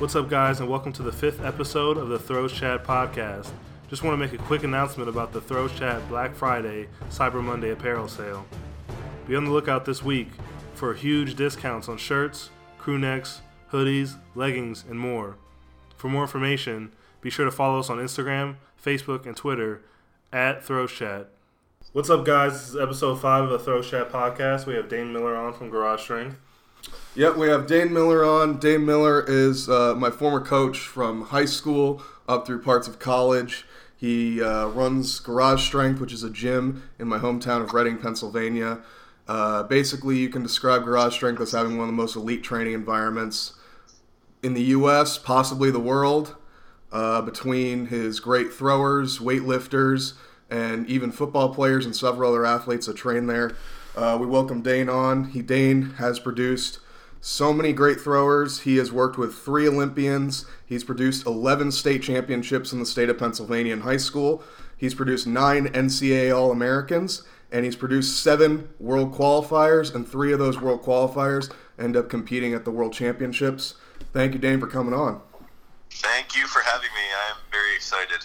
What's up, guys, and welcome to the fifth episode of the Throws Chat podcast. Just want to make a quick announcement about the Throws Chat Black Friday Cyber Monday apparel sale. Be on the lookout this week for huge discounts on shirts, crew necks, hoodies, leggings, and more. For more information, be sure to follow us on Instagram, Facebook, and Twitter at Throws Chat. What's up, guys? This is episode five of the Throws Chat podcast. We have Dane Miller on from Garage Strength. Yep, we have Dane Miller on. Dane Miller is uh, my former coach from high school up through parts of college. He uh, runs Garage Strength, which is a gym in my hometown of Reading, Pennsylvania. Uh, basically, you can describe Garage Strength as having one of the most elite training environments in the U.S., possibly the world. Uh, between his great throwers, weightlifters, and even football players and several other athletes that train there. Uh, we welcome Dane on. He Dane has produced so many great throwers. He has worked with three Olympians. He's produced 11 state championships in the state of Pennsylvania in high school. He's produced nine NCAA All Americans, and he's produced seven world qualifiers, and three of those world qualifiers end up competing at the world championships. Thank you, Dane, for coming on. Thank you for having me. I am very excited.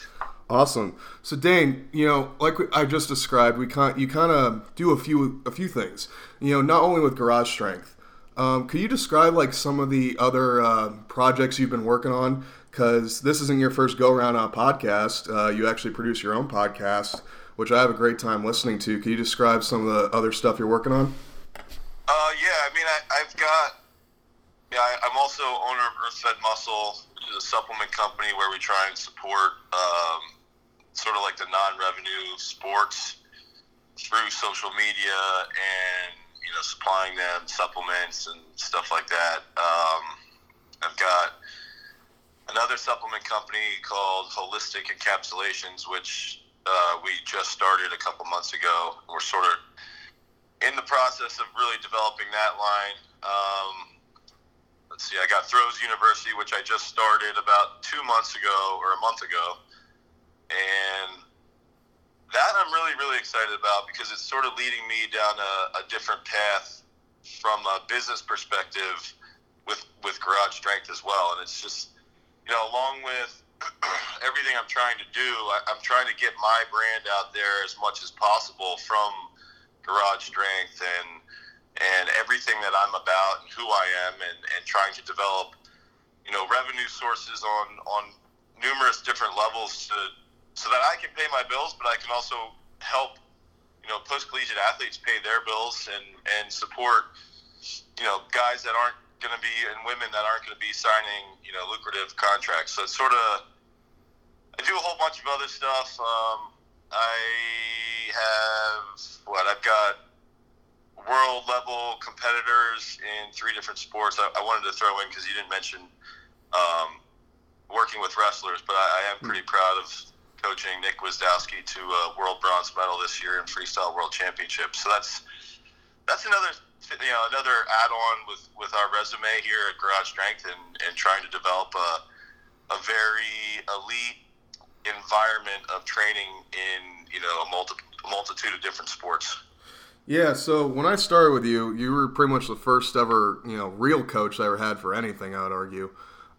Awesome. So Dane, you know, like I just described, we kind you kind of do a few a few things. You know, not only with Garage Strength. Um, could you describe like some of the other uh, projects you've been working on? Because this isn't your first go around on a podcast. Uh, you actually produce your own podcast, which I have a great time listening to. Can you describe some of the other stuff you're working on? Uh, yeah. I mean, I, have got. Yeah, I, am also owner of Earth Fed Muscle, which is a supplement company where we try and support um, sort of like the non-revenue sports through social media and you know supplying them supplements and stuff like that. Um, I've got another supplement company called Holistic Encapsulations, which uh, we just started a couple months ago. We're sort of in the process of really developing that line. Um, let's see, I got Throws University, which I just started about two months ago or a month ago and that I'm really really excited about because it's sort of leading me down a, a different path from a business perspective with with garage strength as well. And it's just you know along with everything I'm trying to do I, I'm trying to get my brand out there as much as possible from garage strength and and everything that I'm about and who I am and, and trying to develop you know revenue sources on on numerous different levels to so that I can pay my bills, but I can also help, you know, post collegiate athletes pay their bills and and support, you know, guys that aren't going to be and women that aren't going to be signing, you know, lucrative contracts. So it's sort of, I do a whole bunch of other stuff. Um, I have what I've got world level competitors in three different sports. I, I wanted to throw in because you didn't mention um, working with wrestlers, but I, I am pretty proud of coaching Nick Gwiazdowski to a world bronze medal this year in freestyle world championship. So that's that's another you know another add-on with with our resume here at Garage Strength and, and trying to develop a a very elite environment of training in you know a multi, multitude of different sports. Yeah, so when I started with you, you were pretty much the first ever, you know, real coach I ever had for anything. I would argue.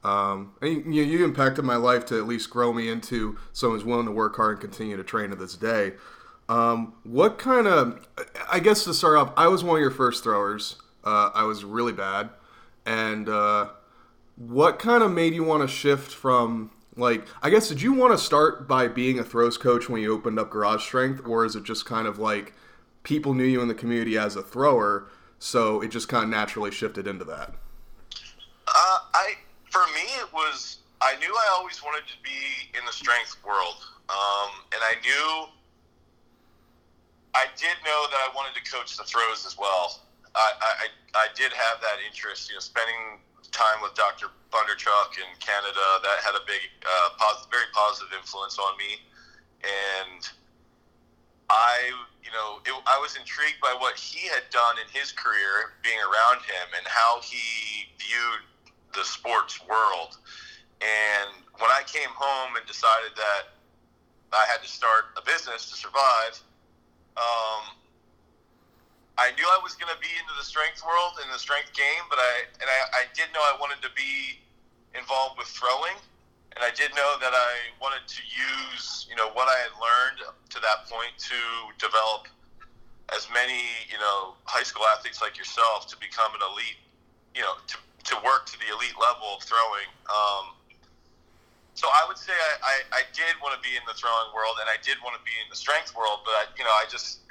Um, and you, you impacted my life to at least grow me into someone who's willing to work hard and continue to train to this day. Um, what kind of, I guess to start off, I was one of your first throwers. Uh, I was really bad. And uh, what kind of made you want to shift from, like, I guess, did you want to start by being a throws coach when you opened up Garage Strength? Or is it just kind of like people knew you in the community as a thrower, so it just kind of naturally shifted into that? Uh, I for me, it was I knew I always wanted to be in the strength world, um, and I knew I did know that I wanted to coach the throws as well. I, I, I did have that interest, you know, spending time with Dr. Bondarchuk in Canada. That had a big, uh, very positive influence on me, and I, you know, it, I was intrigued by what he had done in his career, being around him, and how he viewed the sports world. And when I came home and decided that I had to start a business to survive, um, I knew I was going to be into the strength world and the strength game, but I and I, I did know I wanted to be involved with throwing, and I did know that I wanted to use you know what I had learned to that point to develop as many you know high school athletes like yourself to become an elite, you know, to to work to the elite level of throwing. Um, so I would say I, I, I did want to be in the throwing world and I did want to be in the strength world, but I, you know I just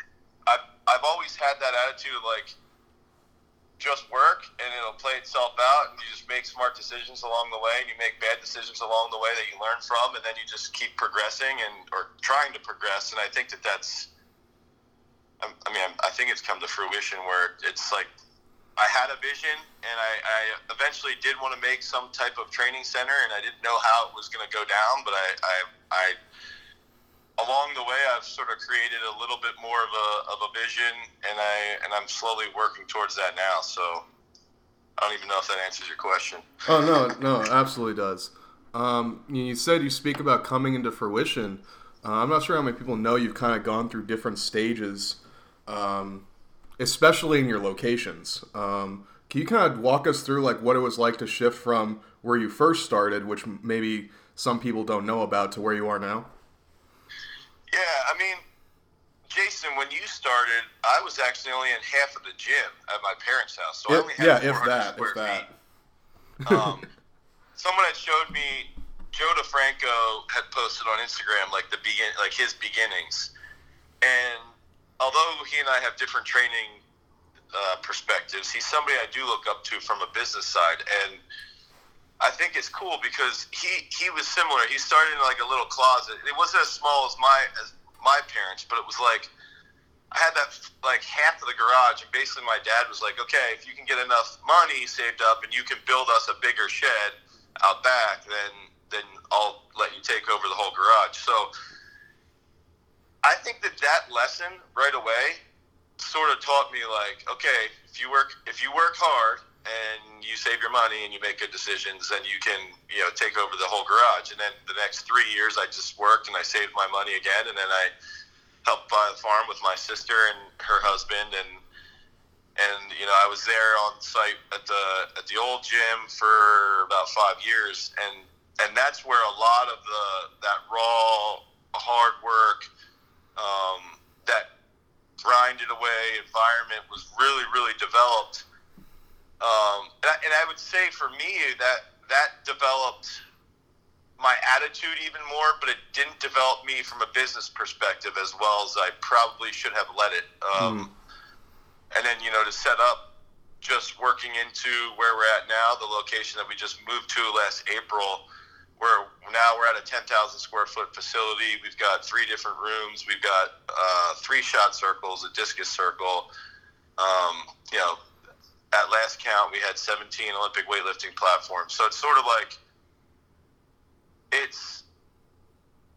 I've I've always had that attitude like just work and it'll play itself out and you just make smart decisions along the way and you make bad decisions along the way that you learn from and then you just keep progressing and or trying to progress and I think that that's I mean I think it's come to fruition where it's like I had a vision and I, I eventually did want to make some type of training center and I didn't know how it was going to go down but I, I, I along the way, I've sort of created a little bit more of a, of a vision, and I and I'm slowly working towards that now. So I don't even know if that answers your question. Oh no, no, absolutely does. Um, you said you speak about coming into fruition. Uh, I'm not sure how many people know you've kind of gone through different stages, um, especially in your locations. Um, can you kind of walk us through like what it was like to shift from where you first started, which maybe some people don't know about, to where you are now? Yeah, I mean, Jason, when you started, I was actually only in half of the gym at my parents' house, so yeah, I only had yeah, if that, square if that. feet. Um, someone had showed me Joe DeFranco had posted on Instagram like the begin, like his beginnings, and although he and I have different training uh, perspectives, he's somebody I do look up to from a business side, and I think it's cool because he he was similar. He started in like a little closet. It wasn't as small as my as my parents, but it was like I had that like half of the garage, and basically my dad was like, "Okay, if you can get enough money saved up and you can build us a bigger shed out back, then then I'll let you take over the whole garage." So I think that that lesson right away sort of taught me like, okay, if you work if you work hard and you save your money and you make good decisions, then you can, you know, take over the whole garage. And then the next three years, I just worked and I saved my money again, and then I helped buy the farm with my sister and her husband, and and you know, I was there on site at the at the old gym for about five years, and and that's where a lot of the that raw hard work, um, that grinded away environment was really really developed um, and, I, and I would say for me that that developed my attitude even more, but it didn't develop me from a business perspective as well as I probably should have let it. Um, mm. And then, you know, to set up just working into where we're at now, the location that we just moved to last April, where now we're at a 10,000 square foot facility. We've got three different rooms. We've got uh, three shot circles, a discus circle. Um, you know, at last count, we had 17 Olympic weightlifting platforms. So it's sort of like it's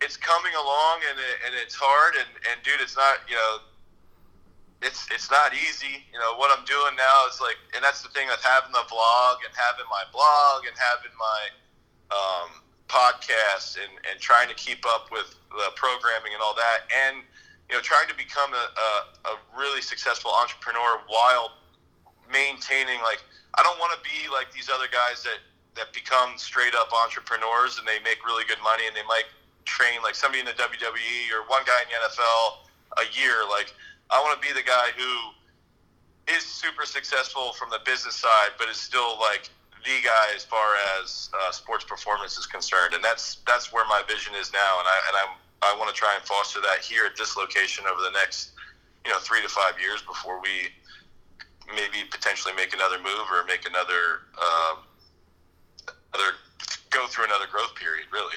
it's coming along and it, and it's hard and, and dude, it's not you know it's it's not easy. You know what I'm doing now is like, and that's the thing with having the vlog and having my blog and having my um, podcast and and trying to keep up with the programming and all that and you know trying to become a, a, a really successful entrepreneur while maintaining like I don't want to be like these other guys that that become straight up entrepreneurs and they make really good money and they might train like somebody in the WWE or one guy in the NFL a year. Like I want to be the guy who is super successful from the business side, but is still like guy as far as uh, sports performance is concerned, and that's that's where my vision is now, and I and I'm I want to try and foster that here at this location over the next you know three to five years before we maybe potentially make another move or make another um, other go through another growth period. Really.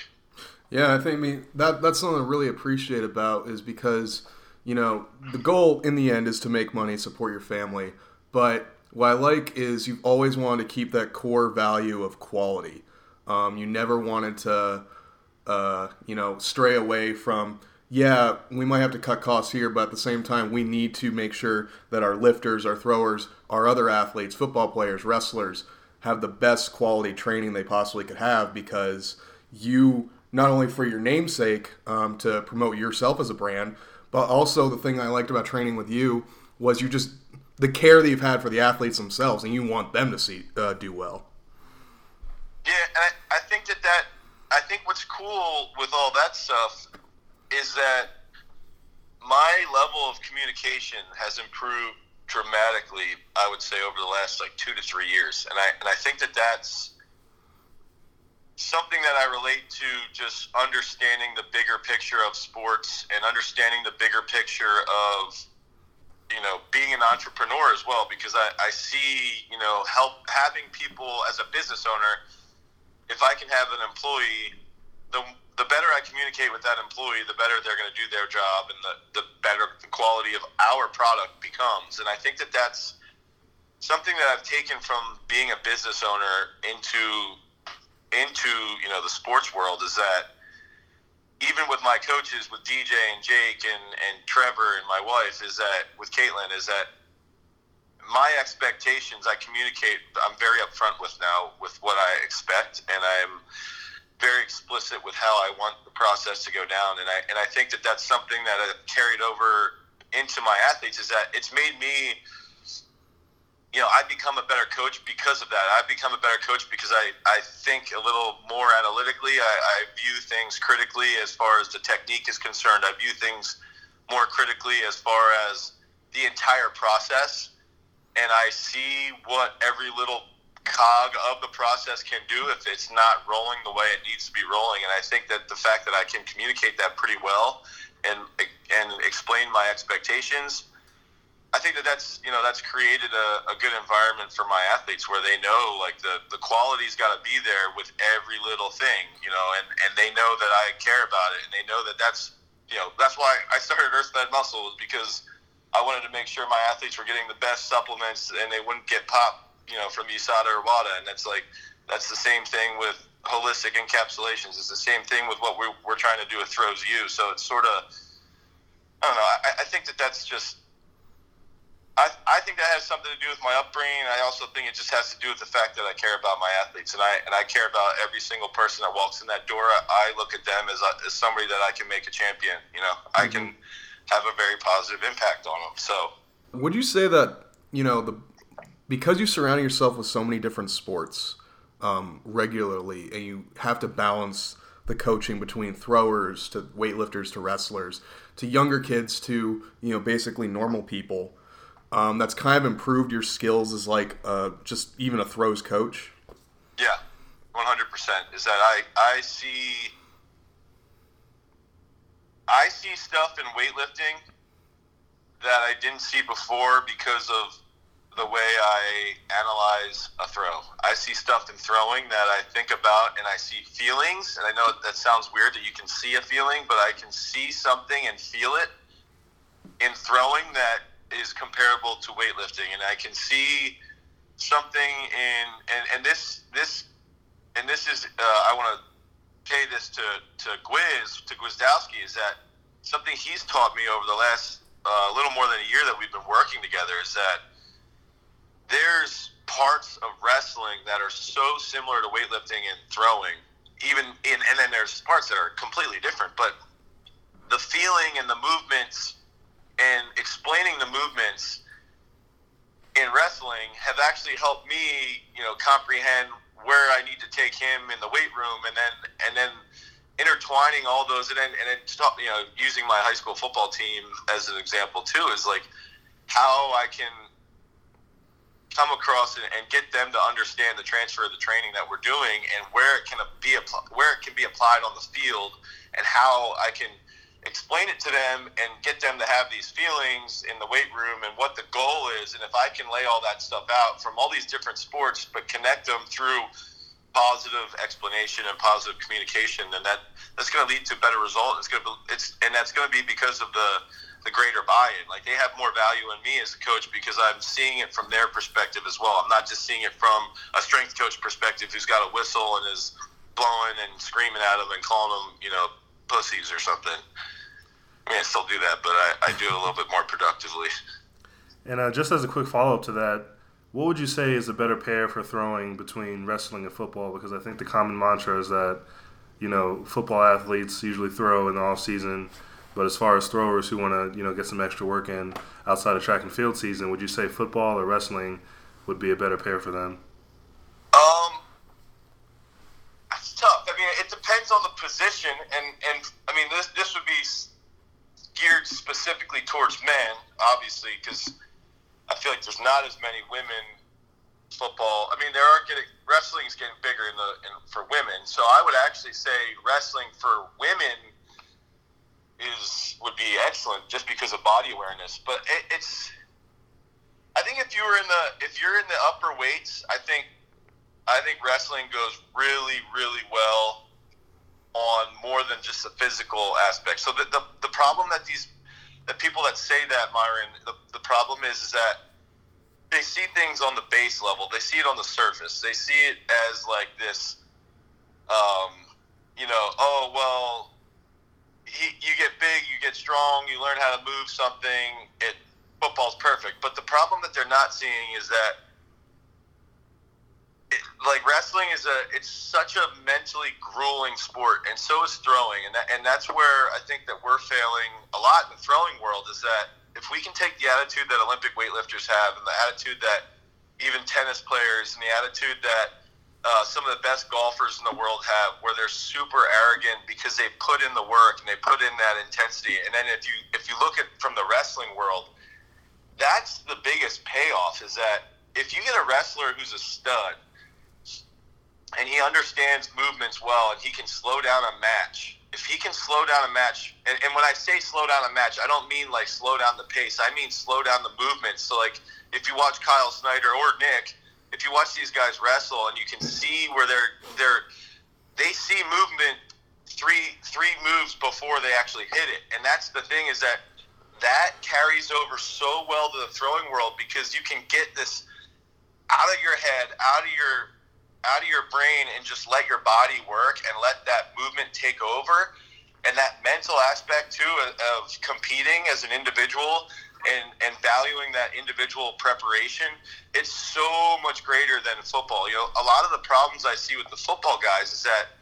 Yeah, I think I mean, that that's something I really appreciate about is because you know the goal in the end is to make money, support your family, but what I like is you've always wanted to keep that core value of quality. Um, you never wanted to, uh, you know, stray away from yeah, we might have to cut costs here, but at the same time, we need to make sure that our lifters, our throwers, our other athletes, football players, wrestlers, have the best quality training they possibly could have because you, not only for your namesake um, to promote yourself as a brand, but also the thing I liked about training with you was you just the care that you've had for the athletes themselves, and you want them to see uh, do well. Yeah, and I, I think that that I think what's cool with all that stuff is that my level of communication has improved dramatically. I would say over the last like two to three years, and I and I think that that's something that I relate to just understanding the bigger picture of sports and understanding the bigger picture of you know being an entrepreneur as well because I, I see you know help having people as a business owner if I can have an employee the the better I communicate with that employee the better they're going to do their job and the, the better the quality of our product becomes. And I think that that's something that I've taken from being a business owner into into you know the sports world is that even with my coaches, with DJ and Jake and, and Trevor and my wife, is that with Caitlin, is that my expectations I communicate. I'm very upfront with now with what I expect, and I'm very explicit with how I want the process to go down. And I and I think that that's something that I've carried over into my athletes. Is that it's made me you know, I become a better coach because of that. I become a better coach because I, I think a little more analytically. I, I view things critically as far as the technique is concerned. I view things more critically as far as the entire process. And I see what every little cog of the process can do if it's not rolling the way it needs to be rolling. And I think that the fact that I can communicate that pretty well and, and explain my expectations – I think that that's you know that's created a, a good environment for my athletes where they know like the the quality's got to be there with every little thing you know and and they know that I care about it and they know that that's you know that's why I started Earth Fed Muscle because I wanted to make sure my athletes were getting the best supplements and they wouldn't get pop you know from USADA or WADA and that's like that's the same thing with holistic encapsulations it's the same thing with what we're, we're trying to do with Throws U so it's sort of I don't know I, I think that that's just I, I think that has something to do with my upbringing. I also think it just has to do with the fact that I care about my athletes, and I and I care about every single person that walks in that door. I look at them as, a, as somebody that I can make a champion. You know, mm-hmm. I can have a very positive impact on them. So, would you say that you know the because you surround yourself with so many different sports um, regularly, and you have to balance the coaching between throwers to weightlifters to wrestlers to younger kids to you know basically normal people um, that's kind of improved your skills as like uh, just even a throws coach? Yeah, one hundred percent. Is that I I see I see stuff in weightlifting that I didn't see before because of the way I analyze a throw. I see stuff in throwing that I think about and I see feelings. And I know that sounds weird that you can see a feeling, but I can see something and feel it in throwing that is comparable to weightlifting, and I can see something in and, and this this and this is uh, I want to pay this to to Gwiz to Gwiazdowski is that something he's taught me over the last uh, little more than a year that we've been working together is that there's parts of wrestling that are so similar to weightlifting and throwing even in and then there's parts that are completely different but the feeling and the movements and explaining the movements in wrestling have actually helped me, you know, comprehend where I need to take him in the weight room, and then and then intertwining all those, and then and then you know, using my high school football team as an example too is like how I can come across and, and get them to understand the transfer of the training that we're doing and where it can be where it can be applied on the field, and how I can explain it to them and get them to have these feelings in the weight room and what the goal is. And if I can lay all that stuff out from all these different sports, but connect them through positive explanation and positive communication, then that that's going to lead to a better result. It's going to be, it's and that's going to be because of the the greater buy-in. Like they have more value in me as a coach because I'm seeing it from their perspective as well. I'm not just seeing it from a strength coach perspective who's got a whistle and is blowing and screaming at them and calling them, you know, pussies or something. I mean, I still do that, but I, I do it a little bit more productively. And uh, just as a quick follow up to that, what would you say is a better pair for throwing between wrestling and football? Because I think the common mantra is that, you know, football athletes usually throw in the off season, but as far as throwers who want to, you know, get some extra work in outside of track and field season, would you say football or wrestling would be a better pair for them? Um, tough. I mean, it depends on the position, and and I mean this this would be geared specifically towards men, obviously, because I feel like there's not as many women football. I mean, there are getting wrestling is getting bigger in the in, for women. So I would actually say wrestling for women is would be excellent just because of body awareness. But it, it's I think if you were in the if you're in the upper weights, I think I think wrestling goes really really well on more than just the physical aspect. So the the, the problem that these the people that say that Myron, the, the problem is is that they see things on the base level. They see it on the surface. They see it as like this, um, you know, oh well, he, you get big, you get strong, you learn how to move something. It football's perfect. But the problem that they're not seeing is that. It, like wrestling is a it's such a mentally grueling sport and so is throwing and that, and that's where I think that we're failing a lot in the throwing world is that if we can take the attitude that Olympic weightlifters have and the attitude that even tennis players and the attitude that uh, some of the best golfers in the world have, where they're super arrogant because they put in the work and they put in that intensity. And then if you if you look at from the wrestling world, that's the biggest payoff. Is that if you get a wrestler who's a stud and he understands movements well and he can slow down a match if he can slow down a match, and, and when I say slow down a match, I don't mean like slow down the pace. I mean slow down the movement. So like if you watch Kyle Snyder or Nick, if you watch these guys wrestle and you can see where they're they're they see movement three three moves before they actually hit it, and that's the thing is that that carries over so well to the throwing world because you can get this out of your head, out of your out of your brain and just let your body work and let that movement take over. And that mental aspect too of competing as an individual and, and valuing that individual preparation it's so much greater than football. You know a lot of the problems i see with the football guys is that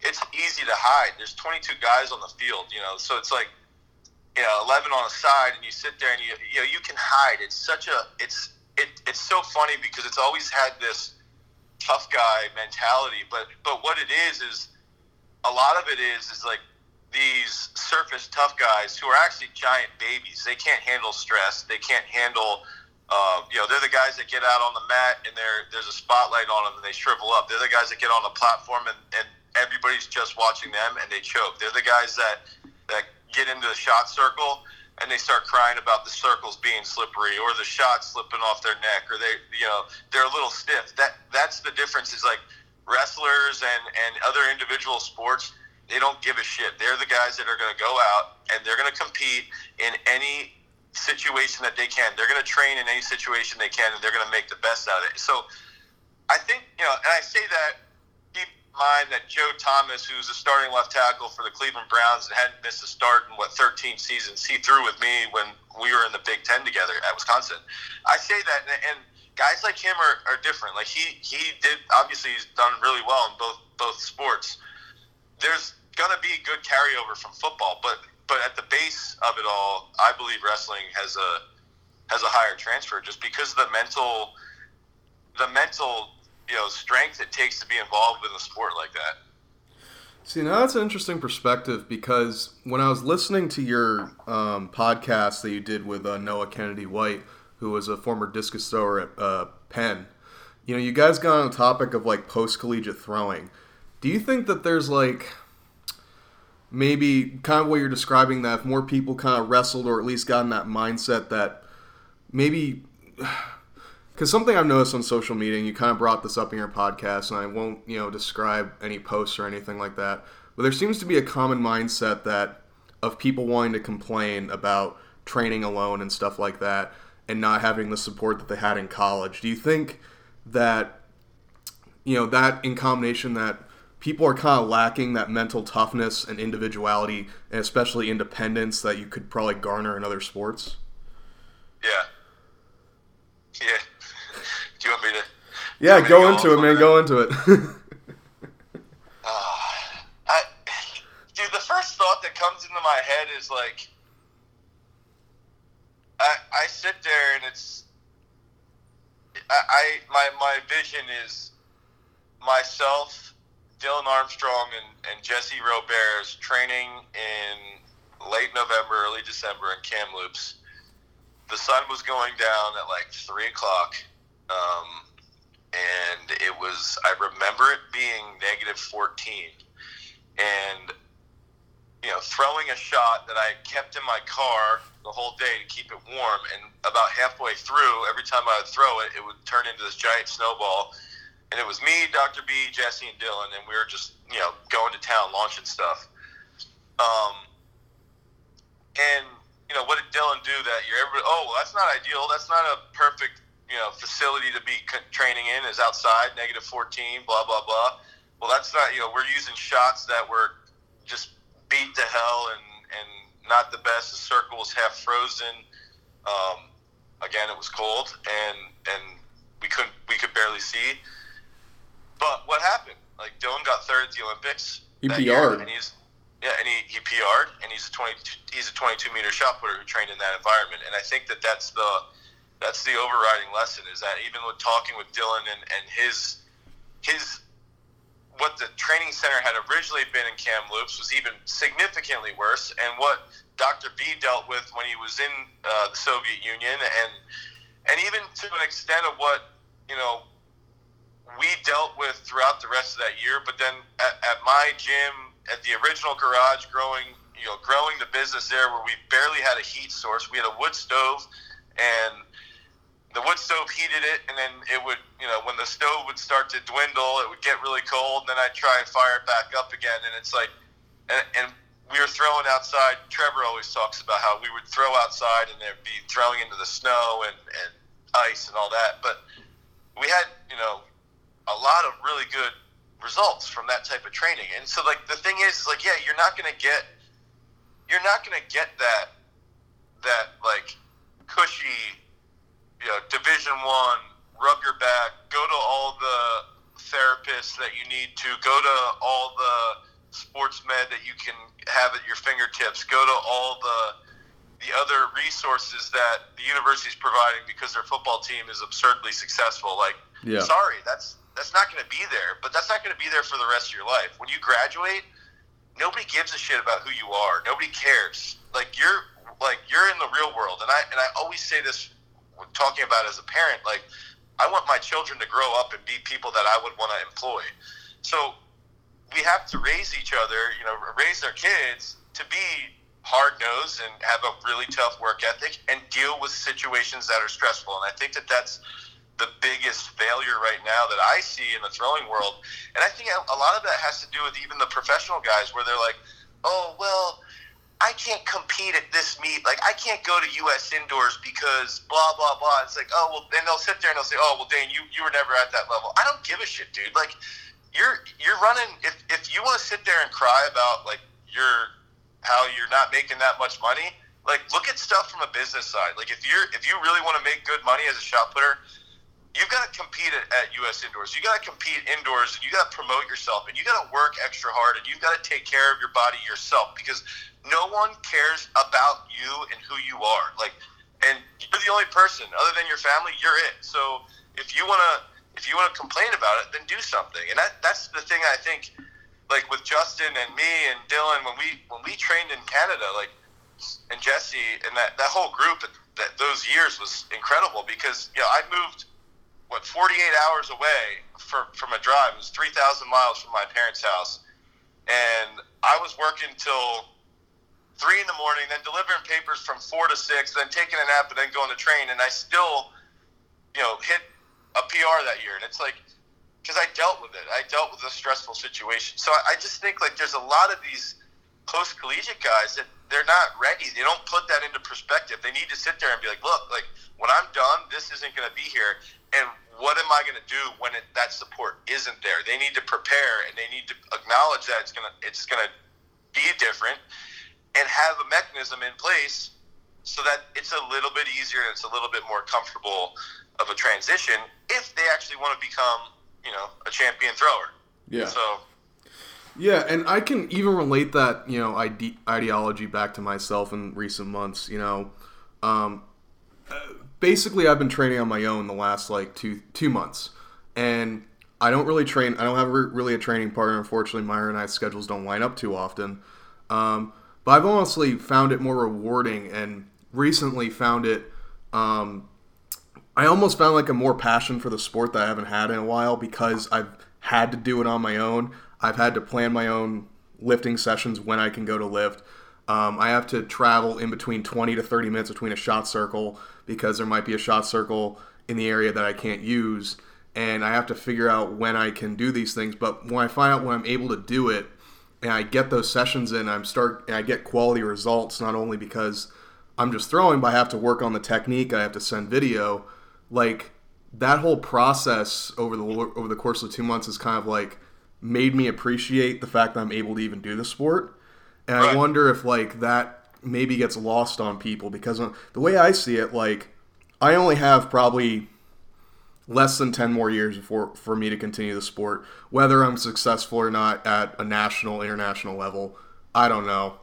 it's easy to hide. There's 22 guys on the field you know so it's like you know 11 on a side and you sit there and you you know you can hide. It's such a it's it, it's so funny because it's always had this tough guy mentality. But but what it is is a lot of it is is like these surface tough guys who are actually giant babies. They can't handle stress. They can't handle. Uh, you know, they're the guys that get out on the mat and there's a spotlight on them and they shrivel up. They're the guys that get on the platform and, and everybody's just watching them and they choke. They're the guys that that get into the shot circle and they start crying about the circles being slippery or the shot slipping off their neck or they you know they're a little stiff. That that's the difference is like wrestlers and and other individual sports they don't give a shit. They're the guys that are going to go out and they're going to compete in any situation that they can. They're going to train in any situation they can and they're going to make the best out of it. So i think you know and i say that mind that Joe Thomas, who's a starting left tackle for the Cleveland Browns and hadn't missed a start in what 13 seasons, he threw with me when we were in the Big Ten together at Wisconsin. I say that, and guys like him are, are different. Like he he did obviously he's done really well in both both sports. There's gonna be good carryover from football, but but at the base of it all, I believe wrestling has a has a higher transfer just because of the mental the mental you know strength it takes to be involved in a sport like that. See, now that's an interesting perspective because when I was listening to your um, podcast that you did with uh, Noah Kennedy White, who was a former discus thrower at uh, Penn, you know, you guys got on the topic of like post collegiate throwing. Do you think that there's like maybe kind of what you're describing that if more people kind of wrestled or at least got in that mindset that maybe because something I've noticed on social media, and you kind of brought this up in your podcast, and I won't, you know, describe any posts or anything like that, but there seems to be a common mindset that of people wanting to complain about training alone and stuff like that, and not having the support that they had in college. Do you think that, you know, that in combination that people are kind of lacking that mental toughness and individuality, and especially independence that you could probably garner in other sports? Yeah. Yeah. Do you want me to? Yeah, go, go into it, man. Go into it. uh, I, dude, the first thought that comes into my head is like, I I sit there and it's, I, I my my vision is myself Dylan Armstrong and, and Jesse Robert's training in late November, early December in Kamloops. The sun was going down at like three o'clock, um, and it was. I remember it being negative fourteen, and you know, throwing a shot that I kept in my car the whole day to keep it warm. And about halfway through, every time I would throw it, it would turn into this giant snowball. And it was me, Dr. B, Jesse, and Dylan, and we were just, you know, going to town, launching stuff. Um, and, you know, what did Dylan do that year? Everybody, oh, that's not ideal. That's not a perfect, you know, facility to be training in, is outside, negative 14, blah, blah, blah. Well, that's not, you know, we're using shots that were just beat to hell and, and not the best. The circle was half frozen. Um, again, it was cold and and we couldn't we could barely see. But what happened? Like Dylan got third at the Olympics. He PR'd. and he's yeah, and he, he PR'd, and he's a twenty he's a twenty two meter shot putter who trained in that environment. And I think that that's the that's the overriding lesson is that even with talking with Dylan and, and his his what the training center had originally been in Kamloops was even significantly worse, and what Dr. B dealt with when he was in uh, the Soviet Union, and and even to an extent of what you know we dealt with throughout the rest of that year. But then at, at my gym, at the original garage, growing you know growing the business there, where we barely had a heat source, we had a wood stove, and the wood stove heated it, and then it would, you know, when the stove would start to dwindle, it would get really cold. And then I'd try and fire it back up again, and it's like, and, and we were throwing outside. Trevor always talks about how we would throw outside, and there'd be throwing into the snow and, and ice and all that. But we had, you know, a lot of really good results from that type of training. And so, like, the thing is, is like, yeah, you're not to get, you're not to get that, that like cushy you know, Division One, rub your back, go to all the therapists that you need to, go to all the sports med that you can have at your fingertips, go to all the the other resources that the university is providing because their football team is absurdly successful. Like, yeah. sorry, that's that's not going to be there, but that's not going to be there for the rest of your life. When you graduate, nobody gives a shit about who you are. Nobody cares. Like you're like you're in the real world, and I and I always say this talking about as a parent, like I want my children to grow up and be people that I would want to employ. So we have to raise each other, you know, raise their kids to be hard nosed and have a really tough work ethic and deal with situations that are stressful. And I think that that's the biggest failure right now that I see in the throwing world. And I think a lot of that has to do with even the professional guys where they're like, oh, well, I can't compete at this meet. Like I can't go to U.S. indoors because blah blah blah. It's like oh well, then they'll sit there and they'll say oh well, Dane, you you were never at that level. I don't give a shit, dude. Like you're you're running. If if you want to sit there and cry about like your how you're not making that much money, like look at stuff from a business side. Like if you're if you really want to make good money as a shot putter, you've got to compete at, at U.S. indoors. You got to compete indoors, and you got to promote yourself, and you got to work extra hard, and you've got to take care of your body yourself because no one cares about you and who you are. Like, and you're the only person other than your family. You're it. So if you wanna if you wanna complain about it, then do something. And that that's the thing I think. Like with Justin and me and Dylan, when we when we trained in Canada, like and Jesse and that that whole group that those years was incredible because you know I moved what 48 hours away for, from a drive. It was 3,000 miles from my parents' house, and I was working till three in the morning, then delivering papers from four to six, then taking a nap, and then going to train. And I still, you know, hit a PR that year. And it's like, because I dealt with it. I dealt with a stressful situation. So I, just think like there's a lot of these post collegiate guys that they're not ready. They don't put that into perspective. They need to sit there and be like, look, like when I'm done, this isn't going to be here. And what am I going to do when it, that support isn't there? They need to prepare and they need to acknowledge that it's going to it's going to be different and have a mechanism in place so that it's a little bit easier and it's a little bit more comfortable of a transition if they actually want to become, you know, a champion thrower. Yeah. So. Yeah, and I can even relate that you know ide- ideology back to myself in recent months. You know, um, basically I've been training on my own the last like two two months, and I don't really train. I don't have a, really a training partner. Unfortunately, Myra and I's schedules don't line up too often. Um, but I've honestly found it more rewarding, and recently found it. Um, I almost found like a more passion for the sport that I haven't had in a while because I've had to do it on my own. I've had to plan my own lifting sessions when I can go to lift. Um, I have to travel in between 20 to 30 minutes between a shot circle because there might be a shot circle in the area that I can't use. And I have to figure out when I can do these things. But when I find out when I'm able to do it and I get those sessions in, I'm start and I get quality results not only because I'm just throwing, but I have to work on the technique. I have to send video. Like that whole process over the over the course of two months is kind of like made me appreciate the fact that I'm able to even do the sport. And right. I wonder if like that maybe gets lost on people because the way I see it, like I only have probably less than 10 more years for, for me to continue the sport. Whether I'm successful or not at a national, international level, I don't know.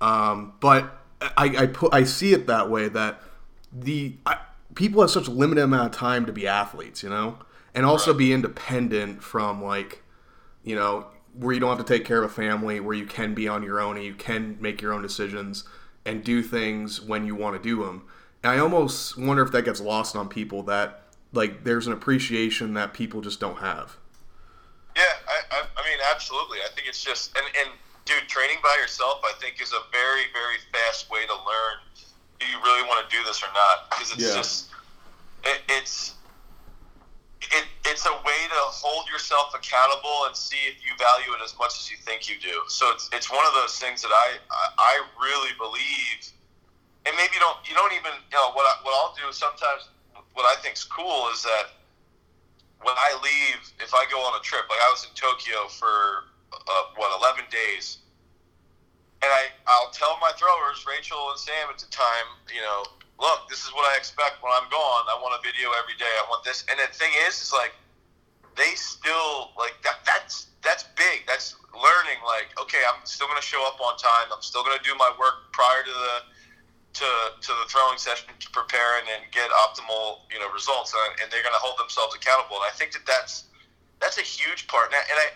Um, but I, I, put, I see it that way that the I, people have such a limited amount of time to be athletes, you know, and also right. be independent from like you know, where you don't have to take care of a family, where you can be on your own and you can make your own decisions and do things when you want to do them. And I almost wonder if that gets lost on people that like there's an appreciation that people just don't have. Yeah, I, I, I mean, absolutely. I think it's just and, and dude, training by yourself, I think, is a very very fast way to learn. Do you really want to do this or not? Because it's yeah. just it, it's it, it's a way to hold yourself accountable and see if you value it as much as you think you do. So it's, it's one of those things that I, I really believe, and maybe you don't you don't even you know what I, what I'll do sometimes. What I think is cool is that when I leave, if I go on a trip, like I was in Tokyo for uh, what eleven days, and I I'll tell my throwers, Rachel and Sam at the time, you know, look, this is what I expect when I'm gone. I want a video every day. I want this. And the thing is, is like they still like that. That's that's big. That's learning. Like, okay, I'm still going to show up on time. I'm still going to do my work prior to the to to the throwing session to prepare and, then get optimal you know results. And, and they're going to hold themselves accountable. And I think that that's that's a huge part. And I, and I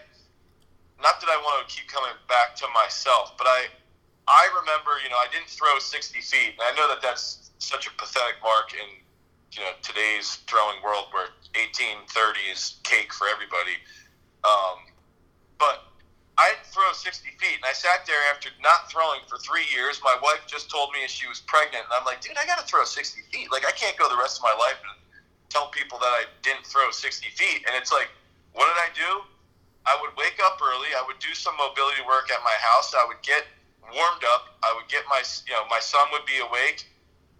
not that I want to keep coming back to myself, but I I remember, you know, I didn't throw 60 feet. And I know that that's such a pathetic mark in you know today's throwing world where 18, 30 is cake for everybody. Um, but I didn't throw 60 feet, and I sat there after not throwing for three years. My wife just told me she was pregnant, and I'm like, dude, I got to throw 60 feet. Like, I can't go the rest of my life and tell people that I didn't throw 60 feet. And it's like, what did I do? I would wake up early. I would do some mobility work at my house. I would get warmed up. I would get my, you know, my son would be awake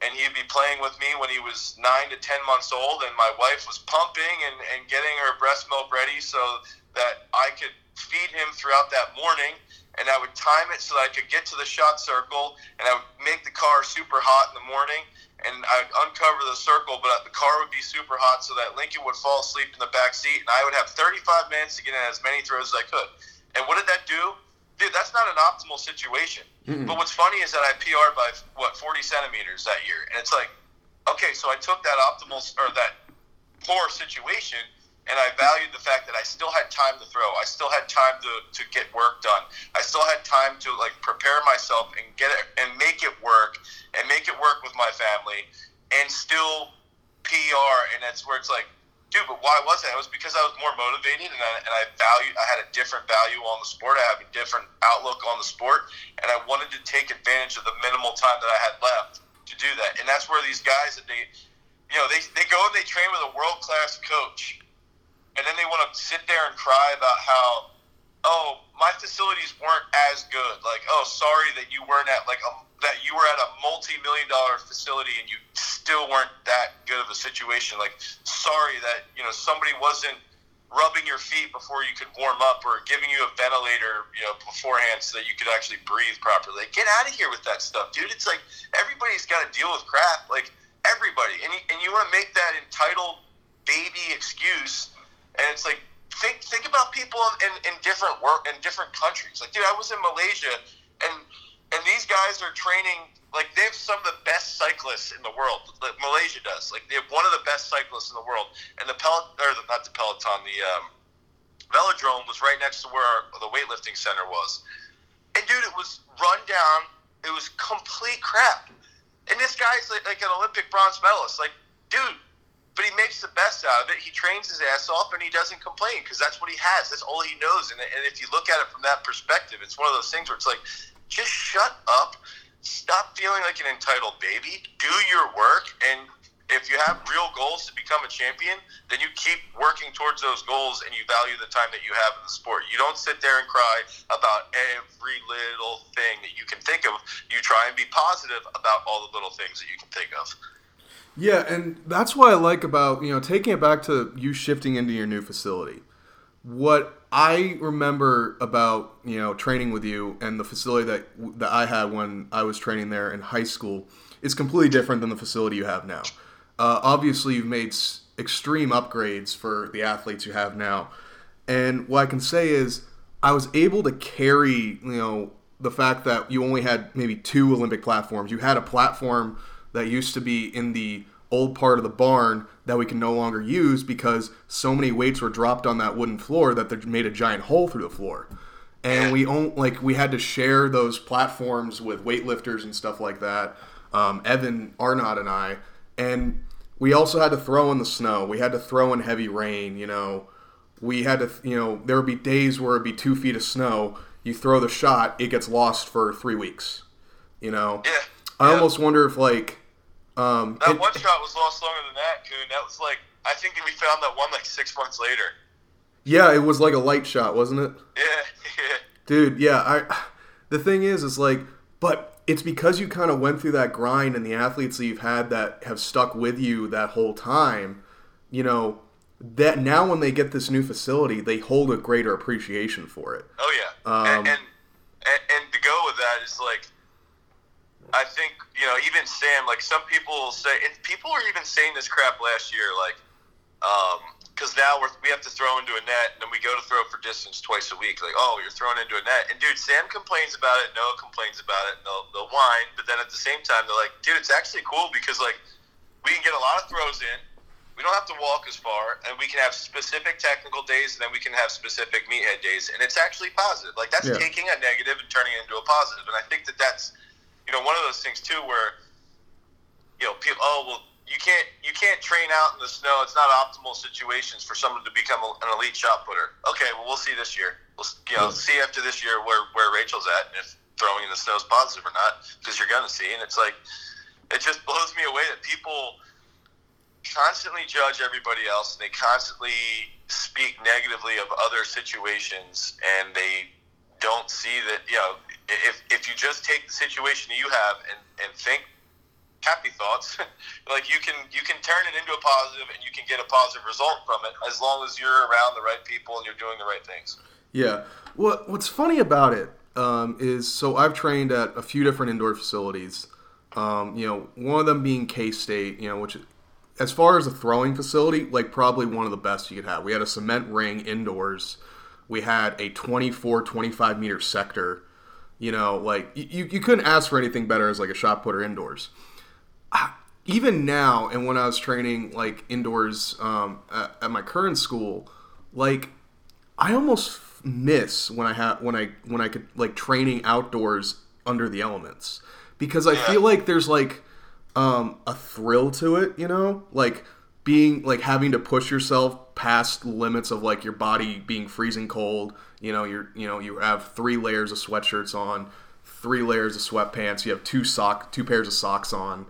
and he'd be playing with me when he was nine to ten months old, and my wife was pumping and, and getting her breast milk ready so that I could feed him throughout that morning. And I would time it so that I could get to the shot circle, and I would make the car super hot in the morning, and I'd uncover the circle, but the car would be super hot so that Lincoln would fall asleep in the back seat, and I would have 35 minutes to get in as many throws as I could. And what did that do? dude, that's not an optimal situation. Mm-hmm. But what's funny is that I PR'd by what 40 centimeters that year, and it's like, okay, so I took that optimal or that poor situation, and I valued the fact that I still had time to throw. I still had time to, to get work done. I still had time to like prepare myself and get it and make it work and make it work with my family and still PR. And that's where it's like dude, but why was that? It was because I was more motivated and I, and I valued, I had a different value on the sport. I have a different outlook on the sport, and I wanted to take advantage of the minimal time that I had left to do that. And that's where these guys that they, you know, they, they go and they train with a world class coach, and then they want to sit there and cry about how, oh, my facilities weren't as good. Like, oh, sorry that you weren't at like a that you were at a multi-million dollar facility and you still weren't that good of a situation. Like, sorry that you know somebody wasn't rubbing your feet before you could warm up or giving you a ventilator, you know, beforehand so that you could actually breathe properly. Like, get out of here with that stuff, dude. It's like everybody's got to deal with crap. Like everybody, and and you want to make that entitled baby excuse, and it's like think think about people in, in different work in different countries. Like, dude, I was in Malaysia and and these guys are training like they have some of the best cyclists in the world. Like Malaysia does. Like they have one of the best cyclists in the world. And the Pel or the, not the Peloton, the um, velodrome was right next to where our, the weightlifting center was. And dude, it was run down. It was complete crap. And this guy's like, like an Olympic bronze medalist. Like, dude, but he makes the best out of it. He trains his ass off and he doesn't complain because that's what he has. That's all he knows. And, and if you look at it from that perspective, it's one of those things where it's like, just shut up, stop feeling like an entitled baby, do your work, and if you have real goals to become a champion, then you keep working towards those goals and you value the time that you have in the sport. You don't sit there and cry about every little thing that you can think of. You try and be positive about all the little things that you can think of. Yeah, and that's what I like about, you know, taking it back to you shifting into your new facility. What I remember about, you know, training with you and the facility that that I had when I was training there in high school is completely different than the facility you have now. Uh, obviously, you've made extreme upgrades for the athletes you have now. And what I can say is I was able to carry, you know, the fact that you only had maybe two Olympic platforms. You had a platform that used to be in the old part of the barn that we can no longer use because so many weights were dropped on that wooden floor that they made a giant hole through the floor. And we own like we had to share those platforms with weightlifters and stuff like that. Um, Evan Arnott and I, and we also had to throw in the snow. We had to throw in heavy rain. You know, we had to. You know, there would be days where it'd be two feet of snow. You throw the shot, it gets lost for three weeks. You know, Yeah. I almost wonder if like um, That it- one shot was lost longer than that, Coon. That was like, I think we found that one like six months later. yeah, it was like a light shot, wasn't it? Yeah, yeah. Dude, yeah, I the thing is is like but it's because you kind of went through that grind and the athletes that you've had that have stuck with you that whole time, you know, that now when they get this new facility, they hold a greater appreciation for it. Oh yeah, Um, and, and and and to go with that is like, I think you know even Sam. Like some people will say, and people were even saying this crap last year, like, um, because now we're, we have to throw into a net, and then we go to throw for distance twice a week. Like, oh, you're throwing into a net, and dude, Sam complains about it, Noah complains about it, and they'll, they'll whine, but then at the same time, they're like, dude, it's actually cool because like we can get a lot of throws in. We don't have to walk as far, and we can have specific technical days, and then we can have specific meathead days, and it's actually positive. Like that's Yeah. taking a negative and turning it into a positive, and I think that that's, you know, one of those things too, where, you know, people, oh well, you can't you can't train out in the snow. It's not optimal situations for someone to become a, an elite shot putter. Okay, well we'll see this year. We'll you know see after this year where where Rachel's at, and if throwing in the snow is positive or not, because you're gonna see, and it's like, it just blows me away that people constantly judge everybody else and they constantly speak negatively of other situations and they don't see that you know if, if you just take the situation you have and, and think happy thoughts like you can you can turn it into a positive and you can get a positive result from it as long as you're around the right people and you're doing the right things Yeah. What What's funny about it um, is so I've trained at a few different indoor facilities. Um, you know, one of them being K State. You know, which as far as a throwing facility, like probably one of the best you could have. We had a cement ring indoors. We had a 24, 25 meter sector. You know, like you, you couldn't ask for anything better as like a shot putter indoors. Even now, and when I was training like indoors um, at, at my current school, like I almost miss when I have when I when I could like training outdoors under the elements. Because I feel like there's like um, a thrill to it, you know, like being like having to push yourself past limits of like your body being freezing cold. You know, you're you know you have three layers of sweatshirts on, three layers of sweatpants. You have two sock two pairs of socks on,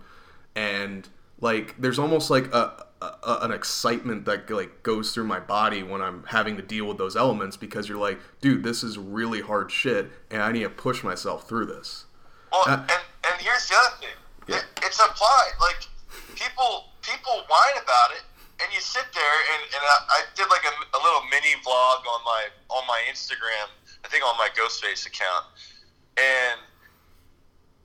and like there's almost like a, a an excitement that like goes through my body when I'm having to deal with those elements because you're like, dude, this is really hard shit, and I need to push myself through this. Well, Uh, and, and here's the other thing. Yeah. It, it's applied. Like people people whine about it, and you sit there and, and I, I did like a, a little mini vlog on my on my Instagram. I think on my Ghostface account, and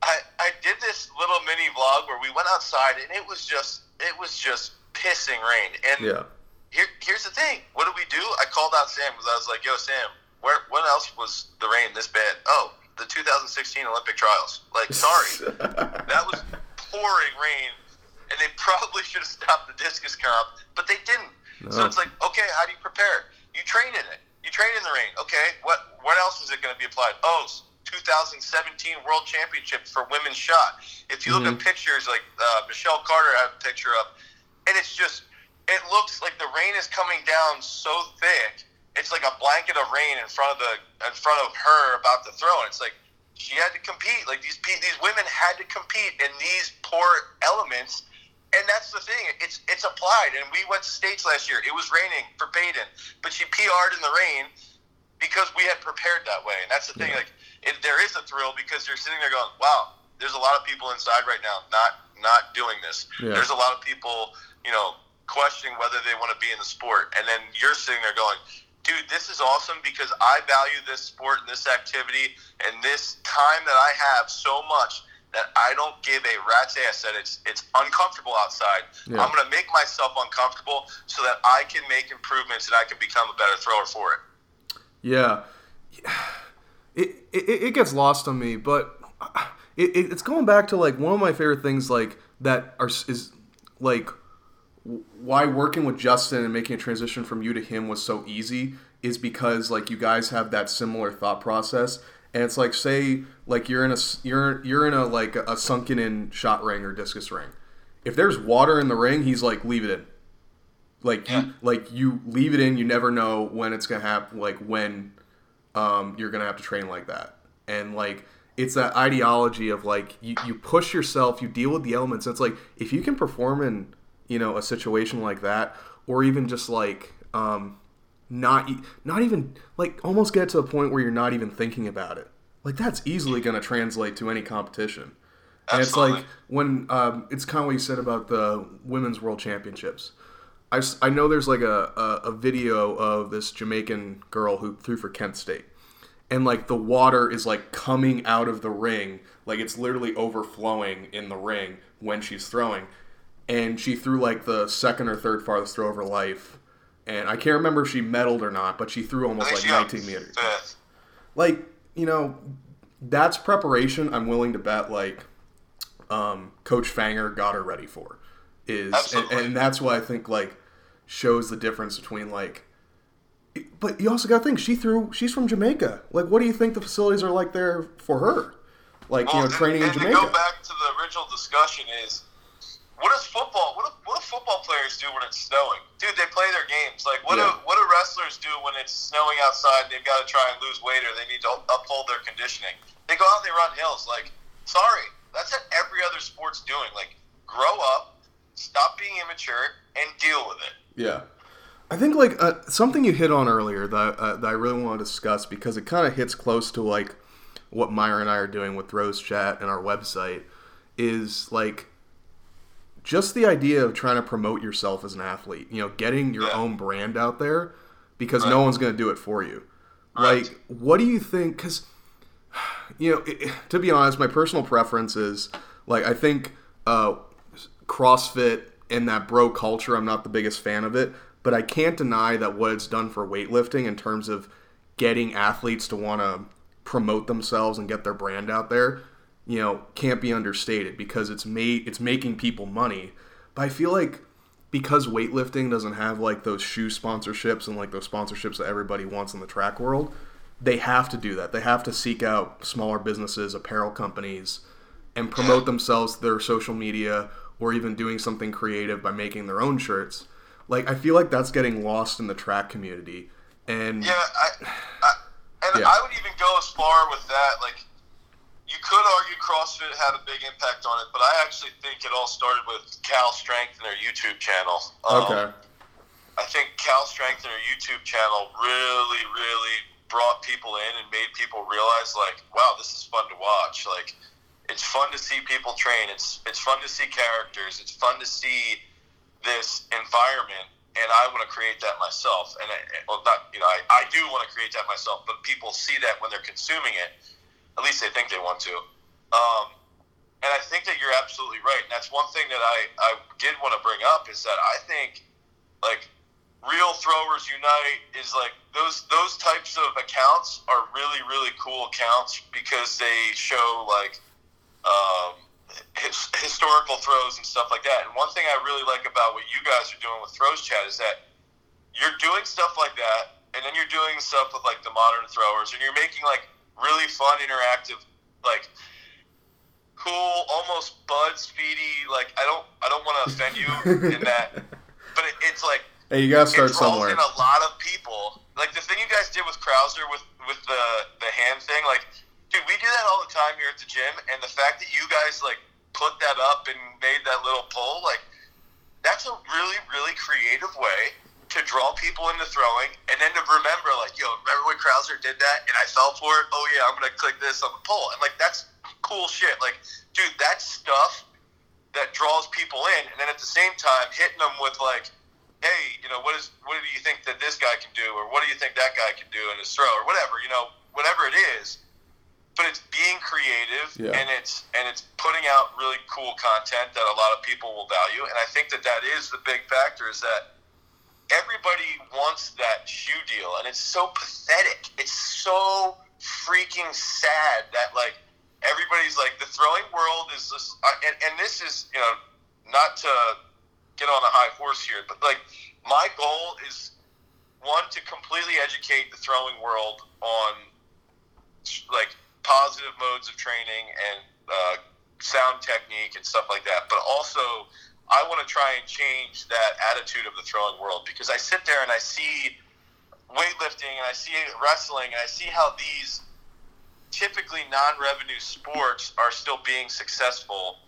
I I did this little mini vlog where we went outside and it was just it was just pissing rain. And Yeah. here, here's the thing. What did we do? I called out Sam because I was like, "Yo, Sam, where when else was the rain this bad?" Oh, the 2016 Olympic trials. Like, sorry, that was pouring rain, and they probably should have stopped the discus comp, but they didn't. So it's like, okay, how do you prepare? You train in it. you train in the rain. Okay, what what else is it going to be applied? Oh, 2017 World Championship for women's shot. If you look Mhm. at pictures, like uh, Michelle Carter had a picture up, and it's just it looks like the rain is coming down so thick. It's like a blanket of rain in front of the in front of her about to throw, and it's like she had to compete. Like these these women had to compete in these poor elements, and that's the thing. It's it's applied. And we went to states last year. It was raining for Peyton, but she PR'd in the rain because we had prepared that way. And that's the thing. Yeah. Like it, there is a thrill because you're sitting there going, "Wow, there's a lot of people inside right now not not doing this. Yeah. There's a lot of people, you know, questioning whether they want to be in the sport." And then you're sitting there going. Dude, this is awesome because I value this sport and this activity and this time that I have so much that I don't give a rat's ass that it's it's uncomfortable outside. Yeah. I'm gonna make myself uncomfortable so that I can make improvements and I can become a better thrower for it. Yeah, it, it it gets lost on me, but it, it, it's going back to like one of my favorite things, like that are is like why working with Justin and making a transition from you to him was so easy is because like you guys have that similar thought process. And it's like say like you're in a you're you're in a like a sunken in shot ring or discus ring. If there's water in the ring, he's like leave it in. Like Yeah. you like you leave it in. You never know when it's gonna happen. Like when um, you're gonna have to train like that. And like it's that ideology of like you, you push yourself, you deal with the elements. It's like if you can perform in you know a situation like that, or even just like um, not not even like almost get to a point where you're not even thinking about it. Like that's easily gonna translate to any competition. Absolutely. And it's like when um, it's kind of what you said about the women's world championships. I, I know there's like a, a, a video of this Jamaican girl who threw for Kent State. And like the water is like coming out of the ring, like it's literally overflowing in the ring when she's throwing. And she threw like the second or third farthest throw of her life. And I can't remember if she medaled or not, but she threw almost like 19 meters. fifth. like you know that's preparation i'm willing to bet like um, coach fanger got her ready for is and, and that's why i think like shows the difference between like but you also got to think she threw she's from jamaica. Like what do you think the facilities are like there for her? Like you know and- training in jamaica to go back to the original discussion is what does football what do, what do football players do when it's snowing? Dude, they play their games. Like what Yeah. do what do wrestlers do when it's snowing outside and they've got to try and lose weight or they need to uphold their conditioning? They go out and they run hills. Like, sorry, that's what every other sport's doing. Like, grow up, stop being immature, and deal with it. Yeah. I think like uh, something you hit on earlier that, uh, that I really want to discuss because it kind of hits close to like what Myra and I are doing with Throws Chat and our website is like just the idea of trying to promote yourself as an athlete. You know, getting your Yeah. own brand out there because no one's going to do it for you. Right. Like, what do you think? Because you know, it, to be honest, my personal preference is like I think uh, CrossFit and that bro culture. I'm not the biggest fan of it, but I can't deny that what it's done for weightlifting in terms of getting athletes to want to promote themselves and get their brand out there, you know, can't be understated because it's made it's making people money. But I feel like because weightlifting doesn't have like those shoe sponsorships and like those sponsorships that everybody wants in the track world, they have to do that. They have to seek out smaller businesses, apparel companies, and promote themselves to their social media or even doing something creative by making their own shirts. Like I feel like that's getting lost in the track community. And Yeah, I, I and Yeah. I would even go as far with that. Like, you could argue CrossFit had a big impact on it, but I actually think it all started with Cal Strength and their YouTube channel. Um, okay. I think Cal Strength and their YouTube channel really, really brought people in and made people realize, like, wow, this is fun to watch. Like, it's fun to see people train. It's it's fun to see characters. It's fun to see this environment, and I want to create that myself. And I, well, not you know, I, I do want to create that myself, but people see that when they're consuming it. At least they think they want to. Um, and I think that you're absolutely right. And that's one thing that I, I did want to bring up is that I think like real throwers unite is like those those types of accounts are really really cool accounts because they show like um, his, historical throws and stuff like that. And one thing I really like about what you guys are doing with Throws Chat is that you're doing stuff like that, and then you're doing stuff with like the modern throwers, and you're making like really fun, interactive, like cool, almost Bud Speedy. Like I don't, I don't want to offend you in that, but it, it's like Hey, you gotta start somewhere. in a lot of people. Like the thing you guys did with Crouser with with the the hand thing, like, dude, we do that all the time here at the gym, and the fact that you guys like put that up and made that little poll, like, that's a really really creative way to draw people into throwing, and then to remember, like, yo, remember when Crouser did that, and I fell for it. Oh yeah, I'm gonna click this on the poll, and like that's cool shit. Like, dude, that's stuff that draws people in, and then at the same time hitting them with like hey, you know, what is what do you think that this guy can do, or what do you think that guy can do in his throw, or whatever, you know, whatever it is. But it's being creative, Yeah. and it's and it's putting out really cool content that a lot of people will value, and I think that that is the big factor is that everybody wants that shoe deal, and it's so pathetic. It's so freaking sad that like everybody's like the throwing world is just, uh, and, and this is you know not to get on a high horse here, but like my goal is one to completely educate the throwing world on like positive modes of training and uh, sound technique and stuff like that, but also I want to try and change that attitude of the throwing world because I sit there and I see weightlifting and I see wrestling and I see how these typically non-revenue sports are still being successful.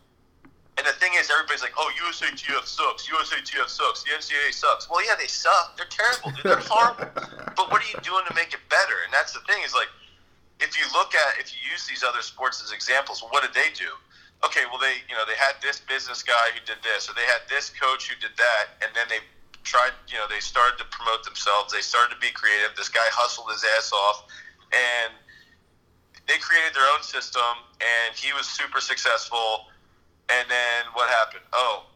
And the thing is, everybody's like, "Oh, USATF sucks. USATF sucks. The NCAA sucks." Well, yeah, they suck. They're terrible, dude. They're horrible. but what are you doing to make it better? And that's the thing is like, if you look at if you use these other sports as examples, what did they do? Okay, well they you know they had this business guy who did this, or they had this coach who did that, and then they tried you know they started to promote themselves. They started to be creative. This guy hustled his ass off, and they created their own system, and he was super successful. And then what happened? Oh,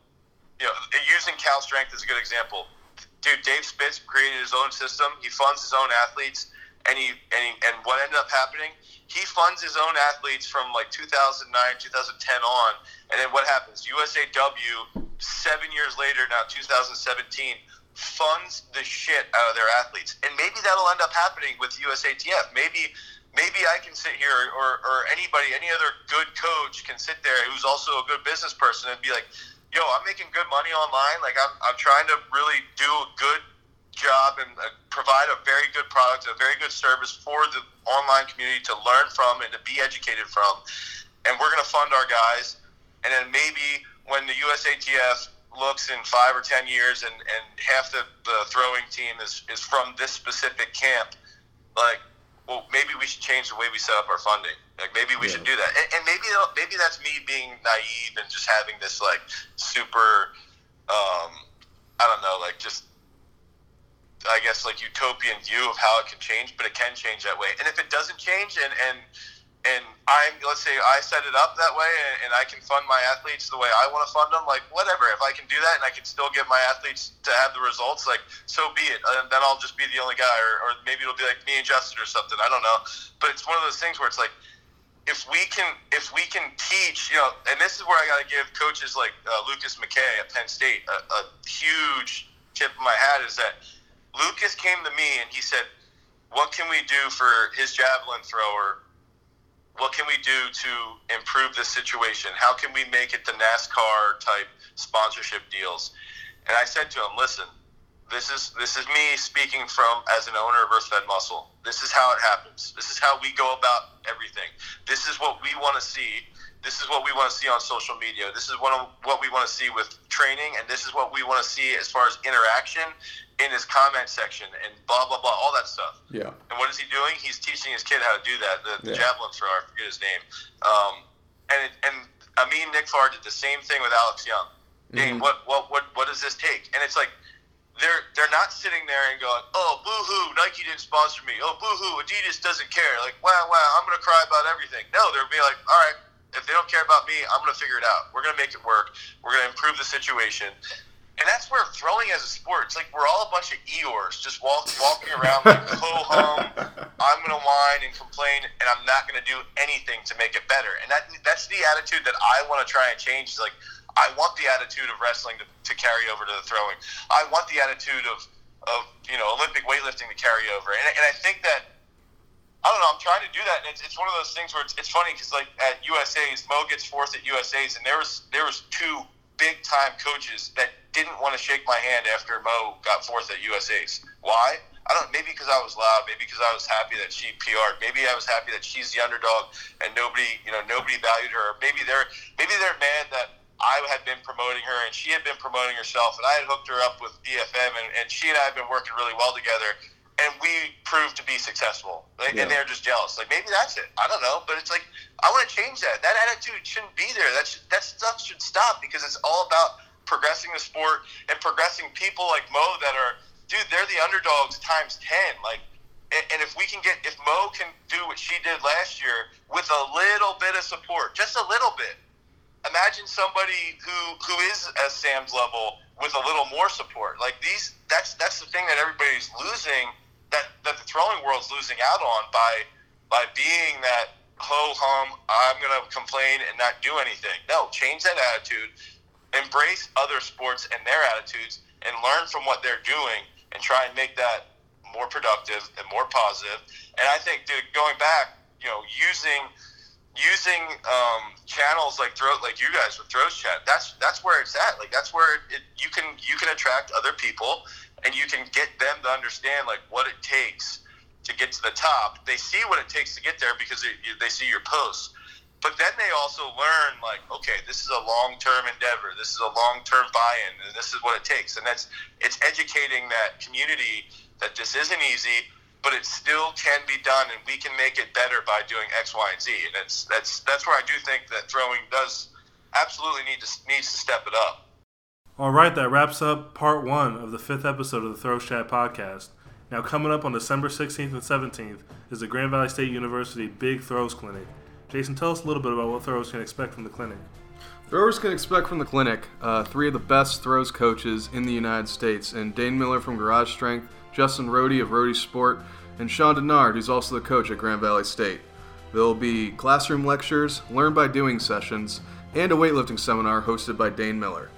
you know, using Cal Strength is a good example. Dude, Dave Spitz created his own system. He funds his own athletes, and he and he, and what ended up happening? He funds his own athletes from like 2009, 2010 on, and then what happens? USAW seven years later, now 2017, funds the shit out of their athletes, and maybe that'll end up happening with USATF. Maybe maybe I can sit here or, or anybody, any other good coach can sit there who's also a good business person and be like, yo, I'm making good money online. Like, I'm, I'm trying to really do a good job and uh, provide a very good product, a very good service for the online community to learn from and to be educated from. And we're going to fund our guys. And then maybe when the USATF looks in five or 10 years and, and half the, the throwing team is, is from this specific camp, like, well, maybe we should change the way we set up our funding. Like maybe we Yeah. should do that, and, and maybe maybe that's me being naive and just having this like super, um, I don't know, like just I guess like utopian view of how it can change, but it can change that way. And if it doesn't change, and and and I'm let's say I set it up that way, and, and I can fund my athletes the way I want to fund them, like whatever. If I can do that, and I can still get my athletes to have the results, like so be it. And then I'll just be the only guy, or, or maybe it'll be like me and Justin or something. I don't know. But it's one of those things where it's like if we can if we can teach you know and this is where i got to give coaches like uh, lucas mckay at penn state a, a huge tip of my hat is that lucas came to me and he said what can we do for his javelin thrower what can we do to improve this situation how can we make it the nascar type sponsorship deals and i said to him listen this is this is me speaking from as an owner of Earth Fed Muscle. This is how it happens. This is how we go about everything. This is what we want to see. This is what we want to see on social media. This is what what we want to see with training, and this is what we want to see as far as interaction in his comment section and blah blah blah, all that stuff. Yeah. And what is he doing? He's teaching his kid how to do that. The, the Yeah. javelin thrower, I forget his name. Um, and it, and Nick Nikfar did the same thing with Alex Young. Dane, Mhm. what what what what does this take? And it's like they're they're not sitting there and going, oh boo hoo, Nike didn't sponsor me. Oh boo hoo, Adidas doesn't care. Like wow wow, I'm gonna cry about everything. No, they're be like, all right, if they don't care about me, I'm gonna figure it out. We're gonna make it work. We're gonna improve the situation. And that's where throwing as a sport, it's like we're all a bunch of Eeyores just walk, walking around like, ho hum, I'm going to whine and complain, and I'm not going to do anything to make it better. And that that's the attitude that I want to try and change. Is like, I want the attitude of wrestling to, to carry over to the throwing. I want the attitude of of you know Olympic weightlifting to carry over, and, and I think that I don't know. I'm trying to do that, and it's, it's one of those things where it's, it's funny because like at USA's, Mo gets fourth at USA's, and there was there was two big time coaches that didn't want to shake my hand after Mo got fourth at USA's. Why? I don't. Maybe because I was loud. Maybe because I was happy that she PR'd. Maybe I was happy that she's the underdog and nobody, you know, nobody valued her. Maybe they're maybe they're mad that I had been promoting her and she had been promoting herself, and I had hooked her up with EFM, and, and she and I had been working really well together and we proved to be successful. Like, yeah. And they're just jealous. Like maybe that's it. I don't know, but it's like I want to change that. That attitude shouldn't be there. That sh- that stuff should stop because it's all about progressing the sport and progressing people like Mo that are, dude. They're the underdogs times ten. Like. And, if we can get, if Mo can do what she did last year with a little bit of support, just a little bit, imagine somebody who who is at Sam's level with a little more support. Like these, that's that's the thing that everybody's losing that that the throwing world's losing out on by by being that ho hum I'm gonna complain and not do anything. No, change that attitude, embrace other sports and their attitudes, and learn from what they're doing and try and make that more productive and more positive. And I think, dude, going back, you know, using using um, channels like throw like you guys with throws chat that's that's where it's at like that's where it, you can you can attract other people and you can get them to understand like what it takes to get to the top. They see what it takes to get there because they, they see your posts. But then they also learn like, okay, this is a long-term endeavor. This is a long-term buy-in, and this is what it takes. And that's it's educating that community that this isn't easy, but it still can be done, and we can make it better by doing X, Y, and Z. And that's that's that's where I do think that throwing does absolutely need to needs to step it up. All right, that wraps up part one of the fifth episode of the Throw Chat podcast. Now, coming up on December 16th and 17th is the Grand Valley State University Big Throws Clinic. Jason, tell us a little bit about what throwers can expect from the clinic. Throwers can expect from the clinic uh, three of the best throws coaches in the United States, and Dane Miller from Garage Strength, Justin Rodhe of Rodhe Sport, and Sean Denard, who's also the coach at Grand Valley State. There'll be classroom lectures, learn by doing sessions, and a weightlifting seminar hosted by Dane Miller.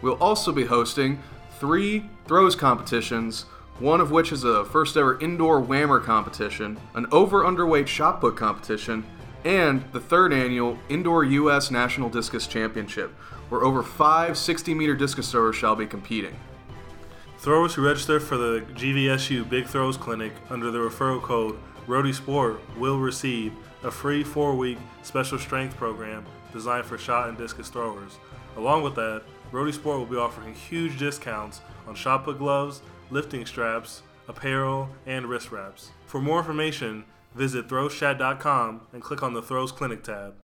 We'll also be hosting three throws competitions, one of which is a first ever indoor whammer competition, an over underweight shot put competition, and the third annual Indoor U.S. National Discus Championship, where over five 60 meter discus throwers shall be competing. Throwers who register for the GVSU Big Throws Clinic under the referral code Rodhe Sport will receive a free four week special strength program designed for shot and discus throwers. Along with that, Rodhe Sport will be offering huge discounts on shot put gloves, lifting straps, apparel, and wrist wraps. For more information, visit throwschat.com and click on the Throws Clinic tab.